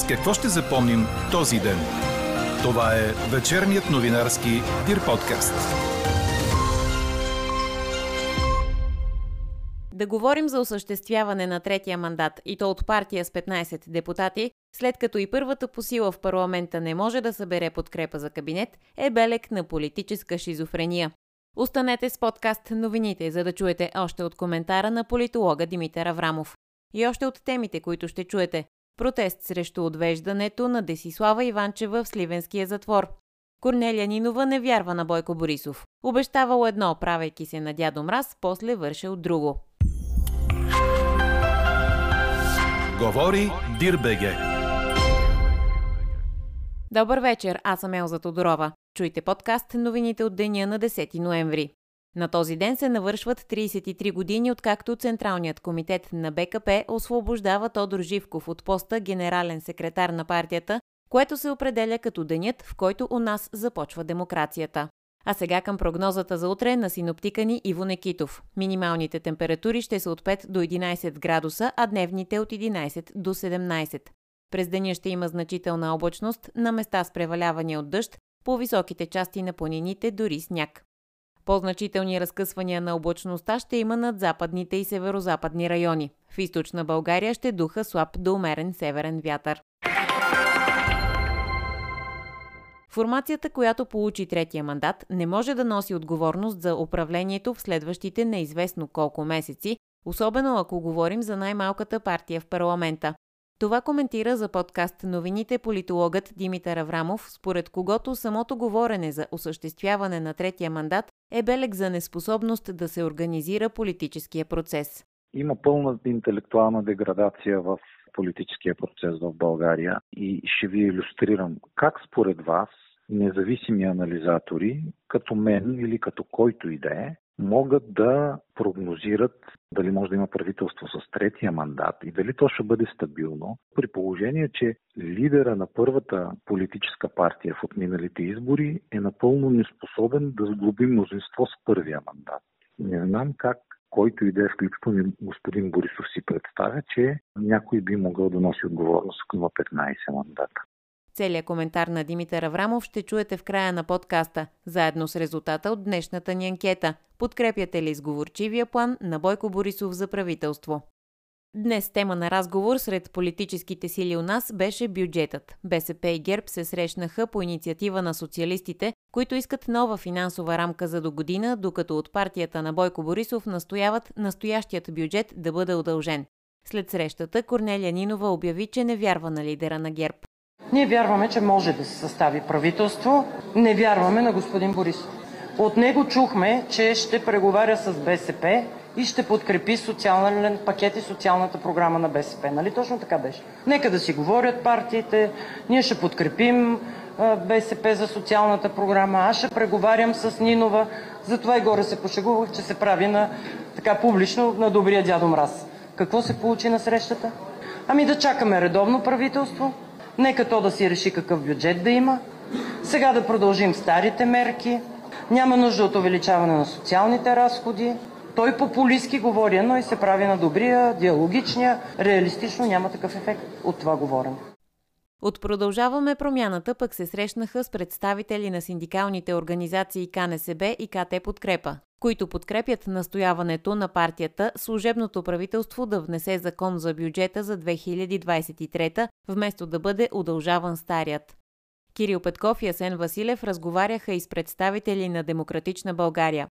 С какво ще запомним този ден? Това е вечерният новинарски Дир подкаст. Да говорим за осъществяване на третия мандат и то от партия с 15 депутати, след като и първата по сила в парламента не може да събере подкрепа за кабинет, е белег на политическа шизофрения. Останете с подкаст новините, за да чуете още от коментара на политолога Димитър Аврамов. И още от темите, които ще чуете. Протест срещу отвеждането на Десислава Иванчева в Сливенския затвор. Корнелия Нинова не вярва на Бойко Борисов. Обещавал едно, правейки се на дядо Мраз, после вършил друго. Говори Дирбеге. Добър вечер, аз съм Елза Тодорова. Чуйте подкаст новините от деня на 10 ноември. На този ден се навършват 33 години, откакто Централният комитет на БКП освобождава Тодор Живков от поста генерален секретар на партията, което се определя като денят, в който у нас започва демокрацията. А сега към прогнозата за утре на синоптика ни Иво Некитов. Минималните температури ще са от 5 до 11 градуса, а дневните от 11 до 17. През деня ще има значителна облачност, на места с преваляване от дъжд, по високите части на планините дори сняг. По-значителни разкъсвания на облачността ще има над западните и северо-западни райони. В източна България ще духа слаб до умерен северен вятър. Формацията, която получи третия мандат, не може да носи отговорност за управлението в следващите неизвестно колко месеци, особено ако говорим за най-малката партия в парламента. Това коментира за подкаст новините политологът Димитър Аврамов, според когото самото говорене за осъществяване на третия мандат е белег за неспособност да се организира политическия процес. Има пълна интелектуална деградация в политическия процес в България и ще ви иллюстрирам как според вас независими анализатори, като мен или като който и да е, могат да прогнозират дали може да има правителство с третия мандат и дали то ще бъде стабилно, при положение, че лидера на първата политическа партия в отминалите избори е напълно неспособен да сглоби мнозинство с първия мандат. Не знам как който и да е, включително господин Борисов си представя, че някой би могъл да носи отговорност, ако има 15 мандата. Целият коментар на Димитър Аврамов ще чуете в края на подкаста, заедно с резултата от днешната ни анкета. Подкрепяте ли сговорчивия план на Бойко Борисов за правителство? Днес тема на разговор сред политическите сили у нас беше бюджетът. БСП и ГЕРБ се срещнаха по инициатива на социалистите, които искат нова финансова рамка за до година, докато от партията на Бойко Борисов настояват настоящият бюджет да бъде удължен. След срещата Корнелия Нинова обяви, че не вярва на лидера на ГЕРБ. Ние вярваме, че може да се състави правителство. Не вярваме на господин Борисов. От него чухме, че ще преговаря с БСП и ще подкрепи социален пакет и социалната програма на БСП. Нали точно така беше? Нека да си говорят партиите, ние ще подкрепим БСП за социалната програма, аз ще преговарям с Нинова. Затова и горе се пошегувах, че се прави на така публично на добрия дядо Мраз. Какво се получи на срещата? Ами да чакаме редовно правителство, Нека то да си реши какъв бюджет да има. Сега да продължим старите мерки. Няма нужда от увеличаване на социалните разходи. Той популистски говори, но и се прави на добрия, диалогичния. Реалистично няма такъв ефект от това говорене. От Продължаваме промяната пък се срещнаха с представители на синдикалните организации КНСБ и КТ Подкрепа, които подкрепят настояването на партията служебното правителство да внесе закон за бюджета за 2023, вместо да бъде удължаван старият. Кирил Петков и Асен Василев разговаряха и с представители на Демократична България.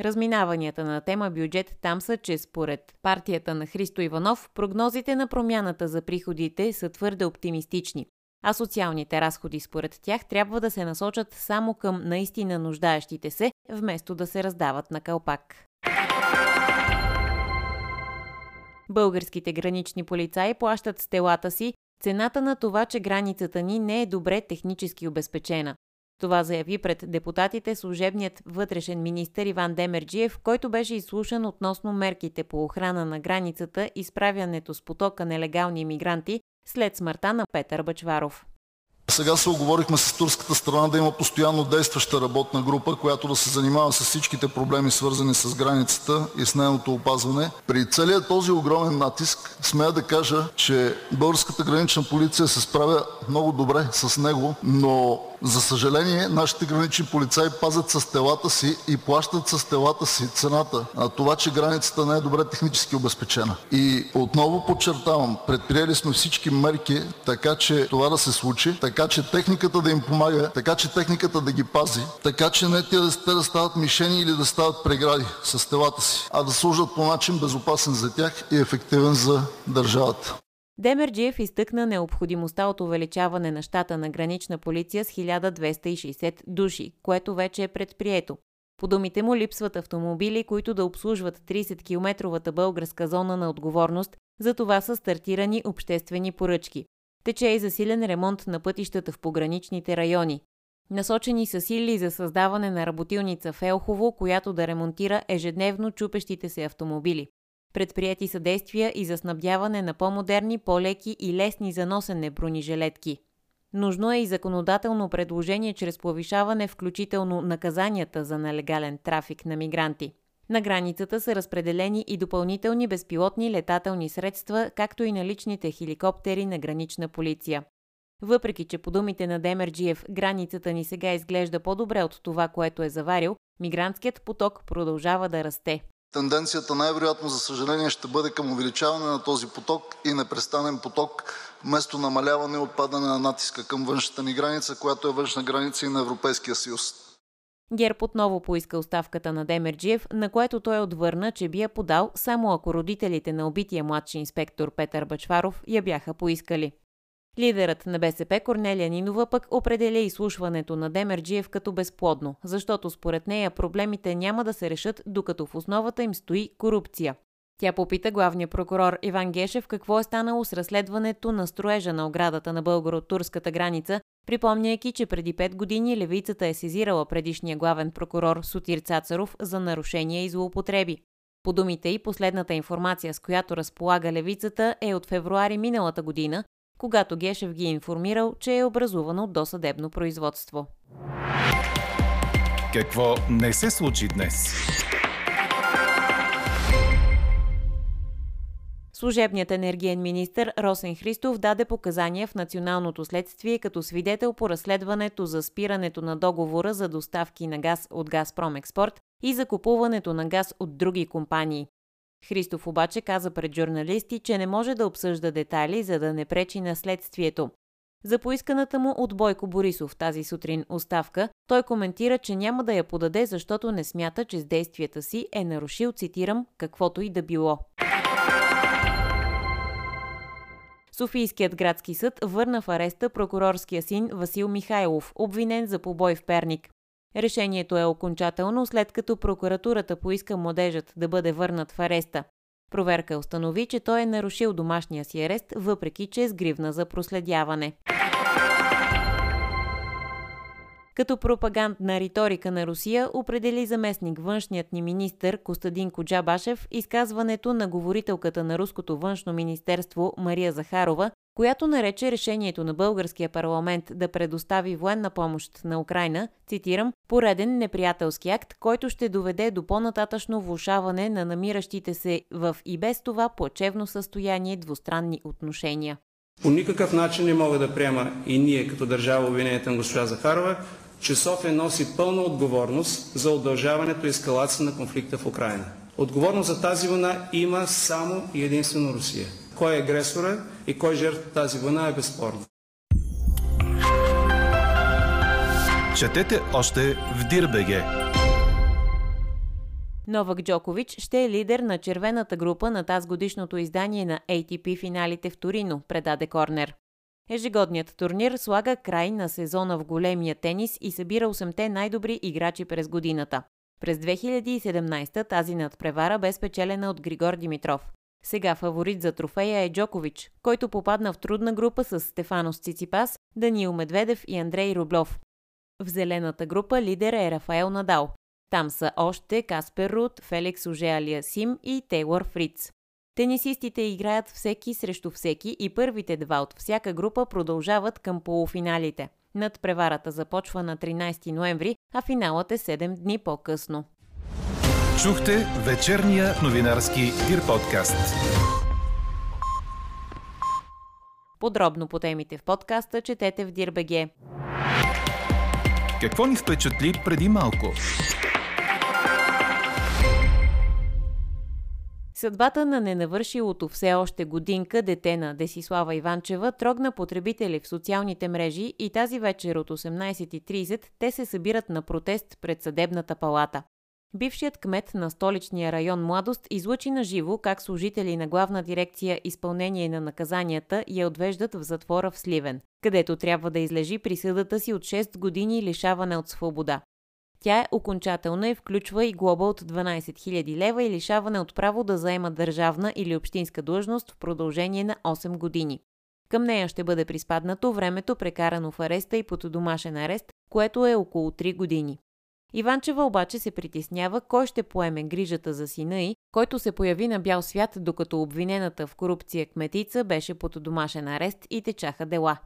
Разминаванията на тема бюджет там са, че според партията на Христо Иванов, прогнозите на промяната за приходите са твърде оптимистични, а социалните разходи според тях трябва да се насочат само към наистина нуждаещите се, вместо да се раздават на кълпак. Българските гранични полицаи плащат с телата си цената на това, че границата ни не е добре технически обезпечена. Това заяви пред депутатите служебният вътрешен министр Иван Демерджиев, който беше изслушан относно мерките по охрана на границата и справянето с потока нелегални мигранти след смъртта на Петър Бачваров. Сега се оговорихме с турската страна да има постоянно действаща работна група, която да се занимава с всичките проблеми, свързани с границата и с нейното опазване. При целият този огромен натиск смея да кажа, че българската гранична полиция се справя много добре с него, но за съжаление, нашите гранични полицаи пазят с телата си и плащат с телата си цената на това, че границата не е добре технически обезпечена. И отново подчертавам, предприели сме всички мерки, така че това да се случи, така че техниката да им помага, така че техниката да ги пази, така че не те да стават мишени или да стават прегради с телата си, а да служат по начин безопасен за тях и ефективен за държавата. Демерджиев изтъкна необходимостта от увеличаване на щата на гранична полиция с 1260 души, което вече е предприето. По думите му липсват автомобили, които да обслужват 30-километровата българска зона на отговорност, за това са стартирани обществени поръчки. Тече и засилен ремонт на пътищата в пограничните райони. Насочени са сили за създаване на работилница в Елхово, която да ремонтира ежедневно чупещите се автомобили. Предприяти са действия и за снабдяване на по-модерни, по-леки и лесни за носене бронежилетки. Нужно е и законодателно предложение чрез повишаване включително наказанията за нелегален трафик на мигранти. На границата са разпределени и допълнителни безпилотни летателни средства, както и наличните хеликоптери на гранична полиция. Въпреки, че по думите на Демерджиев границата ни сега изглежда по-добре от това, което е заварил, мигрантският поток продължава да расте. Тенденцията най-вероятно, за съжаление, ще бъде към увеличаване на този поток и непрестанен поток, вместо намаляване и отпадане на натиска към външната ни граница, която е външна граница и на Европейския съюз. Герб отново поиска оставката на Демерджиев, на което той отвърна, че би я подал само ако родителите на убития младши инспектор Петър Бачваров я бяха поискали. Лидерът на БСП Корнелия Нинова пък определя изслушването на Демерджиев като безплодно, защото според нея проблемите няма да се решат, докато в основата им стои корупция. Тя попита главния прокурор Иван Гешев какво е станало с разследването на строежа на оградата на българо-турската граница, припомняйки, че преди 5 години левицата е сезирала предишния главен прокурор Сотир Цацаров за нарушения и злоупотреби. По думите и последната информация, с която разполага левицата, е от февруари миналата година, когато Гешев ги е информирал, че е образувано досъдебно производство. Какво не се случи днес? Служебният енергиен министр Росен Христов даде показания в националното следствие като свидетел по разследването за спирането на договора за доставки на газ от Газпром Експорт и за купуването на газ от други компании. Христов обаче каза пред журналисти, че не може да обсъжда детайли, за да не пречи на следствието. За поисканата му от Бойко Борисов тази сутрин оставка, той коментира, че няма да я подаде, защото не смята, че с действията си е нарушил, цитирам, каквото и да било. Софийският градски съд върна в ареста прокурорския син Васил Михайлов, обвинен за побой в Перник. Решението е окончателно след като прокуратурата поиска младежът да бъде върнат в ареста. Проверка установи, че той е нарушил домашния си арест, въпреки че е с гривна за проследяване. Като пропагандна риторика на Русия определи заместник външният ни министр Костадин Коджабашев изказването на говорителката на Руското външно министерство Мария Захарова, която нарече решението на българския парламент да предостави военна помощ на Украина, цитирам, пореден неприятелски акт, който ще доведе до по-нататъчно влушаване на намиращите се в и без това плачевно състояние двустранни отношения. По никакъв начин не мога да приема и ние като държава обвинението на госпожа Захарова, че София носи пълна отговорност за удължаването и ескалация на конфликта в Украина. Отговорност за тази война има само и единствено Русия. Кой е агресора и кой жертва тази война е безспорно. Четете още в Дирбеге. Новак Джокович ще е лидер на червената група на тази годишното издание на ATP финалите в Торино, предаде Корнер. Ежегодният турнир слага край на сезона в големия тенис и събира 8-те най-добри играчи през годината. През 2017 тази надпревара бе спечелена от Григор Димитров. Сега фаворит за трофея е Джокович, който попадна в трудна група с Стефанос Циципас, Даниил Медведев и Андрей Рублев. В зелената група лидер е Рафаел Надал. Там са още Каспер Рут, Феликс Оже Алиасим и Тейлор Фриц. Тенисистите играят всеки срещу всеки и първите два от всяка група продължават към полуфиналите. Над преварата започва на 13 ноември, а финалът е 7 дни по-късно. Чухте вечерния новинарски Дир подкаст. Подробно по темите в подкаста четете в Дирбеге. Какво ни впечатли преди малко? Съдбата на ненавършилото все още годинка дете на Десислава Иванчева трогна потребители в социалните мрежи и тази вечер от 18.30 те се събират на протест пред съдебната палата. Бившият кмет на столичния район Младост излучи на живо как служители на главна дирекция изпълнение на наказанията я отвеждат в затвора в Сливен, където трябва да излежи присъдата си от 6 години лишаване от свобода. Тя е окончателна и включва и глоба от 12 000 лева и лишаване от право да заема държавна или общинска длъжност в продължение на 8 години. Към нея ще бъде приспаднато времето прекарано в ареста и под домашен арест, което е около 3 години. Иванчева обаче се притеснява кой ще поеме грижата за сина й, който се появи на бял свят, докато обвинената в корупция кметица беше под домашен арест и течаха дела.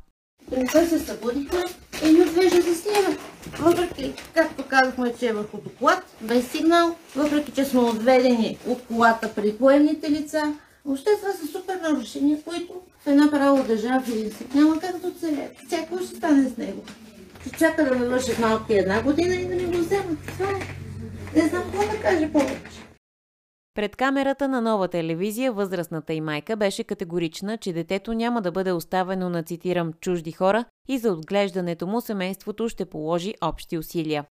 Той се събудиха и ни отвежда за снима. Въпреки, както казахме, че е върху доклад, без сигнал, въпреки, че сме отведени от колата при поемните лица, въобще това са супер нарушения, които в една право държава няма как да оцелят. Всяко ще стане с него чака да навършат малки една година и да ми го вземат. Това е. Не знам какво да кажа повече. Пред камерата на нова телевизия възрастната и майка беше категорична, че детето няма да бъде оставено на, цитирам, чужди хора и за отглеждането му семейството ще положи общи усилия.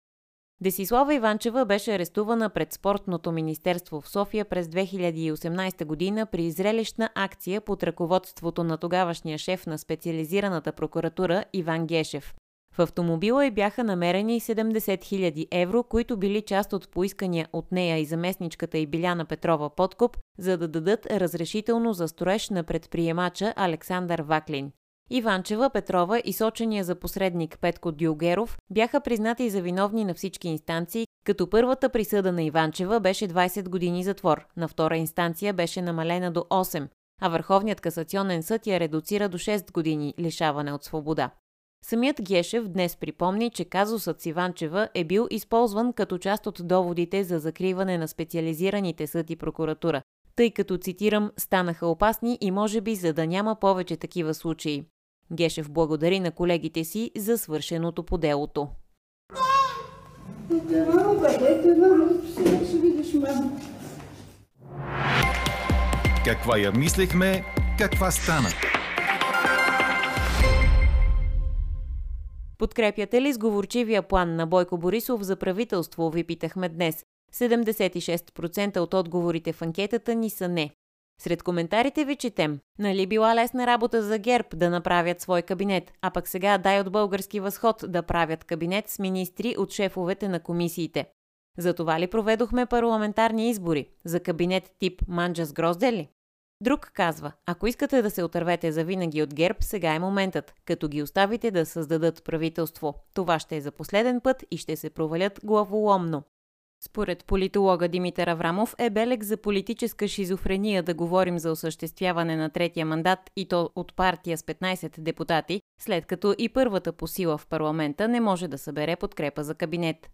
Десислава Иванчева беше арестувана пред Спортното министерство в София през 2018 година при зрелищна акция под ръководството на тогавашния шеф на специализираната прокуратура Иван Гешев. В автомобила й бяха намерени 70 000 евро, които били част от поискания от нея и заместничката и Биляна Петрова подкуп, за да дадат разрешително за строеж на предприемача Александър Ваклин. Иванчева, Петрова и сочения за посредник Петко Дюлгеров бяха признати за виновни на всички инстанции, като първата присъда на Иванчева беше 20 години затвор, на втора инстанция беше намалена до 8, а Върховният касационен съд я редуцира до 6 години лишаване от свобода. Самият Гешев днес припомни, че казусът с Иванчева е бил използван като част от доводите за закриване на специализираните съд и прокуратура, тъй като, цитирам, станаха опасни и може би за да няма повече такива случаи. Гешев благодари на колегите си за свършеното по делото. Каква я мислехме, каква стана? Подкрепяте ли сговорчивия план на Бойко Борисов за правителство, ви питахме днес. 76% от отговорите в анкетата ни са не. Сред коментарите ви четем. Нали била лесна работа за ГЕРБ да направят свой кабинет, а пък сега дай от български възход да правят кабинет с министри от шефовете на комисиите. За това ли проведохме парламентарни избори? За кабинет тип манджа с грозде ли? Друг казва, ако искате да се отървете завинаги от ГЕРБ, сега е моментът, като ги оставите да създадат правителство. Това ще е за последен път и ще се провалят главоломно. Според политолога Димитър Аврамов е белег за политическа шизофрения да говорим за осъществяване на третия мандат и то от партия с 15 депутати, след като и първата по сила в парламента не може да събере подкрепа за кабинет.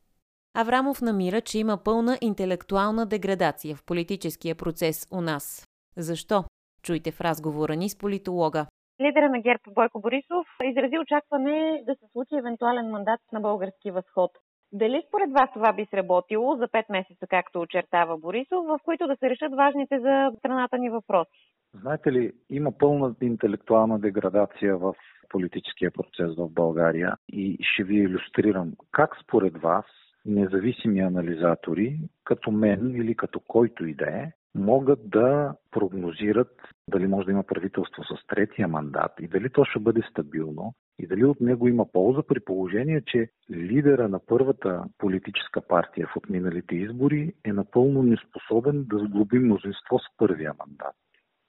Аврамов намира, че има пълна интелектуална деградация в политическия процес у нас. Защо? Чуйте в разговора ни с политолога. Лидера на ГЕРБ Бойко Борисов изрази очакване да се случи евентуален мандат на български възход. Дали според вас това би сработило за 5 месеца, както очертава Борисов, в които да се решат важните за страната ни въпроси? Знаете ли, има пълна интелектуална деградация в политическия процес в България и ще ви иллюстрирам как според вас независими анализатори, като мен или като който и да е, могат да прогнозират дали може да има правителство с третия мандат и дали то ще бъде стабилно и дали от него има полза при положение, че лидера на първата политическа партия в отминалите избори е напълно неспособен да сглоби мнозинство с първия мандат.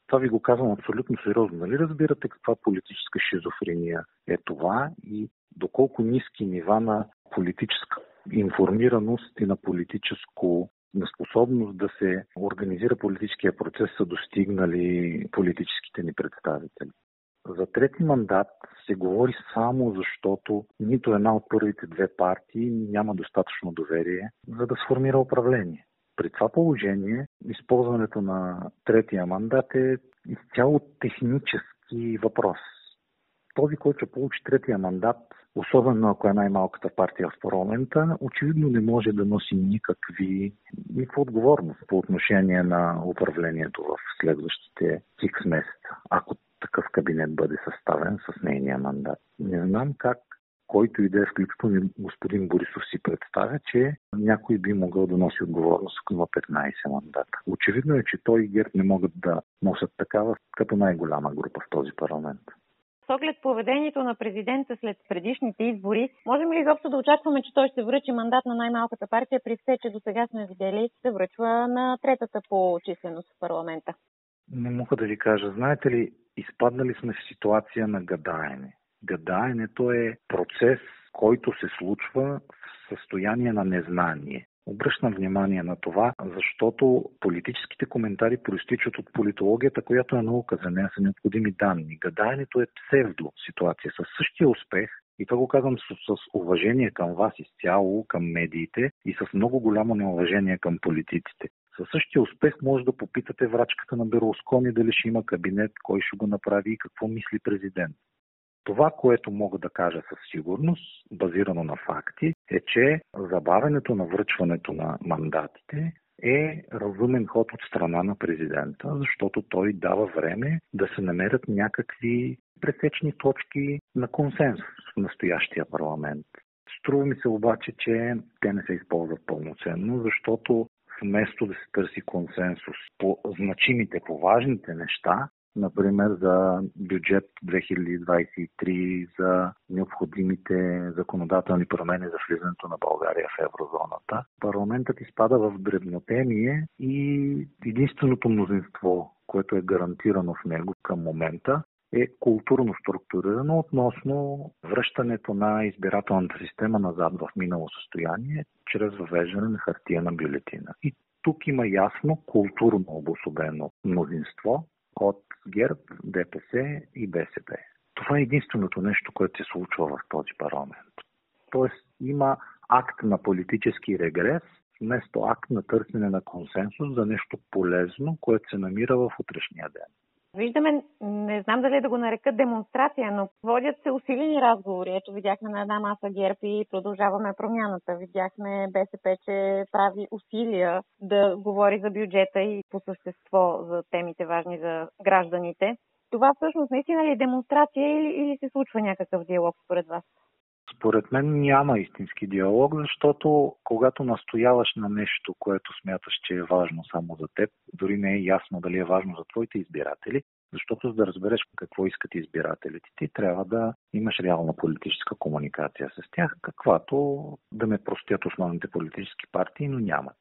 Това ви го казвам абсолютно сериозно. Нали разбирате каква политическа шизофрения е това и доколко ниски нива на политическа информираност и на политическо неспособност да се организира политическия процес са достигнали политическите ни представители. За трети мандат се говори само защото нито една от първите две партии няма достатъчно доверие, за да сформира управление. При това положение използването на третия мандат е изцяло технически въпрос. Този, който получи третия мандат, особено ако е най-малката партия в парламента, очевидно не може да носи никакви, никаква отговорност по отношение на управлението в следващите хикс месеца, ако такъв кабинет бъде съставен с нейния мандат. Не знам как който и да е, включително господин Борисов си представя, че някой би могъл да носи отговорност, ако има 15 мандата. Очевидно е, че той и ГЕРБ не могат да носят такава като най-голяма група в този парламент. С оглед поведението на президента след предишните избори, можем ли изобщо да очакваме, че той ще връчи мандат на най-малката партия, при все, че до сега сме видели, се връчва на третата по численост в парламента? Не мога да ви кажа. Знаете ли, изпаднали сме в ситуация на гадаене. Гадаенето е процес, който се случва в състояние на незнание. Обръщам внимание на това, защото политическите коментари проистичат от политологията, която е наука, за нея са необходими данни. Гадаенето е псевдо ситуация. Със същия успех и това го казвам с, с уважение към вас изцяло, към медиите и с много голямо неуважение към политиците. Със същия успех може да попитате врачката на Берлускони дали ще има кабинет, кой ще го направи и какво мисли президент. Това, което мога да кажа със сигурност, базирано на факти, е, че забавянето на връчването на мандатите е разумен ход от страна на президента, защото той дава време да се намерят някакви пресечни точки на консенсус в настоящия парламент. Струва ми се обаче, че те не се използват пълноценно, защото вместо да се търси консенсус по значимите, по важните неща, например за бюджет 2023, за необходимите законодателни промени за влизането на България в еврозоната. Парламентът изпада в дребнотемие и единственото мнозинство, което е гарантирано в него към момента, е културно структурирано относно връщането на избирателната система назад в минало състояние, чрез въвеждане на хартия на бюлетина. И тук има ясно културно обособено мнозинство от ГЕРБ, ДПС и БСП. Това е единственото нещо, което се случва в този парламент. Тоест има акт на политически регрес, вместо акт на търсене на консенсус за нещо полезно, което се намира в утрешния ден. Виждаме, не знам дали да го нарека демонстрация, но водят се усилени разговори. Ето видяхме на една маса ГЕРБ и продължаваме промяната. Видяхме БСП, че прави усилия да говори за бюджета и по същество за темите важни за гражданите. Това всъщност наистина ли е демонстрация или, или се случва някакъв диалог според вас? Според мен няма истински диалог, защото когато настояваш на нещо, което смяташ, че е важно само за теб, дори не е ясно дали е важно за твоите избиратели, защото за да разбереш какво искат избирателите ти, трябва да имаш реална политическа комуникация с тях, каквато да ме простят основните политически партии, но нямат.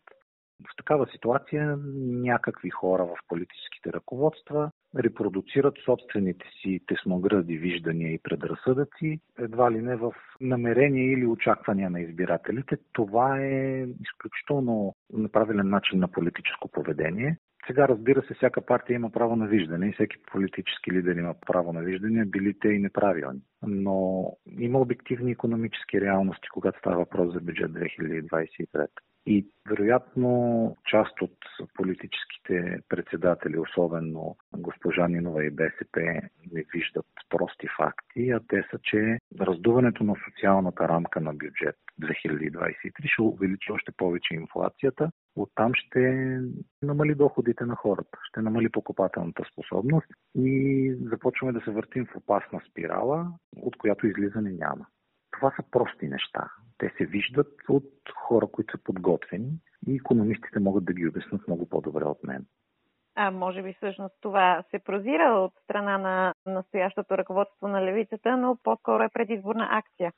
В такава ситуация някакви хора в политическите ръководства репродуцират собствените си тесногради виждания и предразсъдъци, едва ли не в намерение или очаквания на избирателите. Това е изключително неправилен начин на политическо поведение. Сега, разбира се, всяка партия има право на виждане и всеки политически лидер има право на виждане, били те и неправилни. Но има обективни економически реалности, когато става въпрос за бюджет 2023. И вероятно част от политическите председатели, особено госпожа Нинова и БСП, не виждат прости факти, а те са, че раздуването на социалната рамка на бюджет 2023 ще увеличи още повече инфлацията, оттам ще намали доходите на хората, ще намали покупателната способност и започваме да се въртим в опасна спирала, от която излизане няма. Това са прости неща. Те се виждат от хора, които са подготвени и економистите могат да ги обяснат много по-добре от мен. А може би всъщност това се прозира от страна на настоящото ръководство на левицата, но по-скоро е предизборна акция.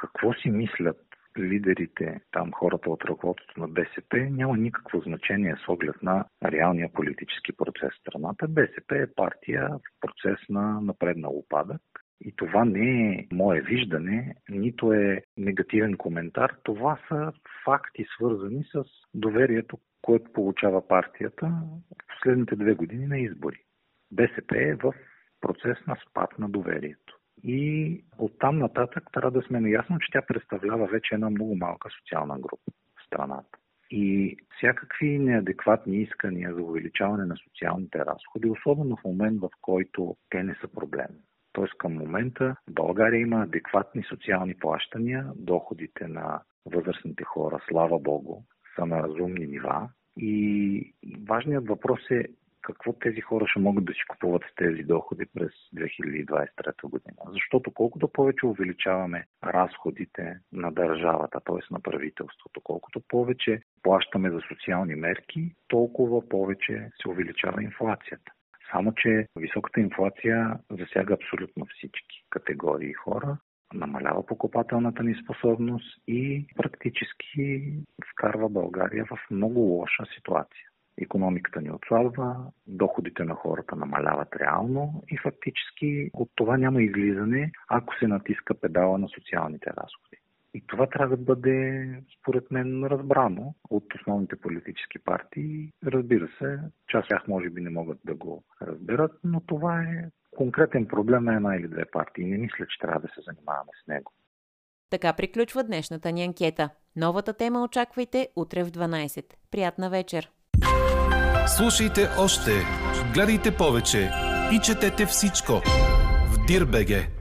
Какво си мислят лидерите, там хората от ръководството на БСП, няма никакво значение с оглед на реалния политически процес в страната. БСП е партия в процес на напреднал упадък И това не е мое виждане, нито е негативен коментар. Това са факти, свързани с доверието, което получава партията в последните две години на избори. БСП е в процес на спад на доверието. И оттам нататък трябва да сме наясно, че тя представлява вече една много малка социална група в страната. И всякакви неадекватни искания за увеличаване на социалните разходи, особено в момент, в който те не са проблем. Тоест към момента в България има адекватни социални плащания, доходите на възрастните хора, слава Богу, са на разумни нива. И важният въпрос е какво тези хора ще могат да си купуват с тези доходи през 2023 година. Защото колкото повече увеличаваме разходите на държавата, т.е. на правителството, колкото повече плащаме за социални мерки, толкова повече се увеличава инфлацията. Само, че високата инфлация засяга абсолютно всички категории хора, намалява покупателната ни способност и практически вкарва България в много лоша ситуация. Економиката ни отслабва, доходите на хората намаляват реално и фактически от това няма излизане, ако се натиска педала на социалните разходи. И това трябва да бъде, според мен, разбрано от основните политически партии. Разбира се, част от тях може би не могат да го разберат, но това е конкретен проблем на една или две партии. Не мисля, че трябва да се занимаваме с него. Така приключва днешната ни анкета. Новата тема очаквайте утре в 12. Приятна вечер! Слушайте още, гледайте повече и четете всичко в Дирбеге.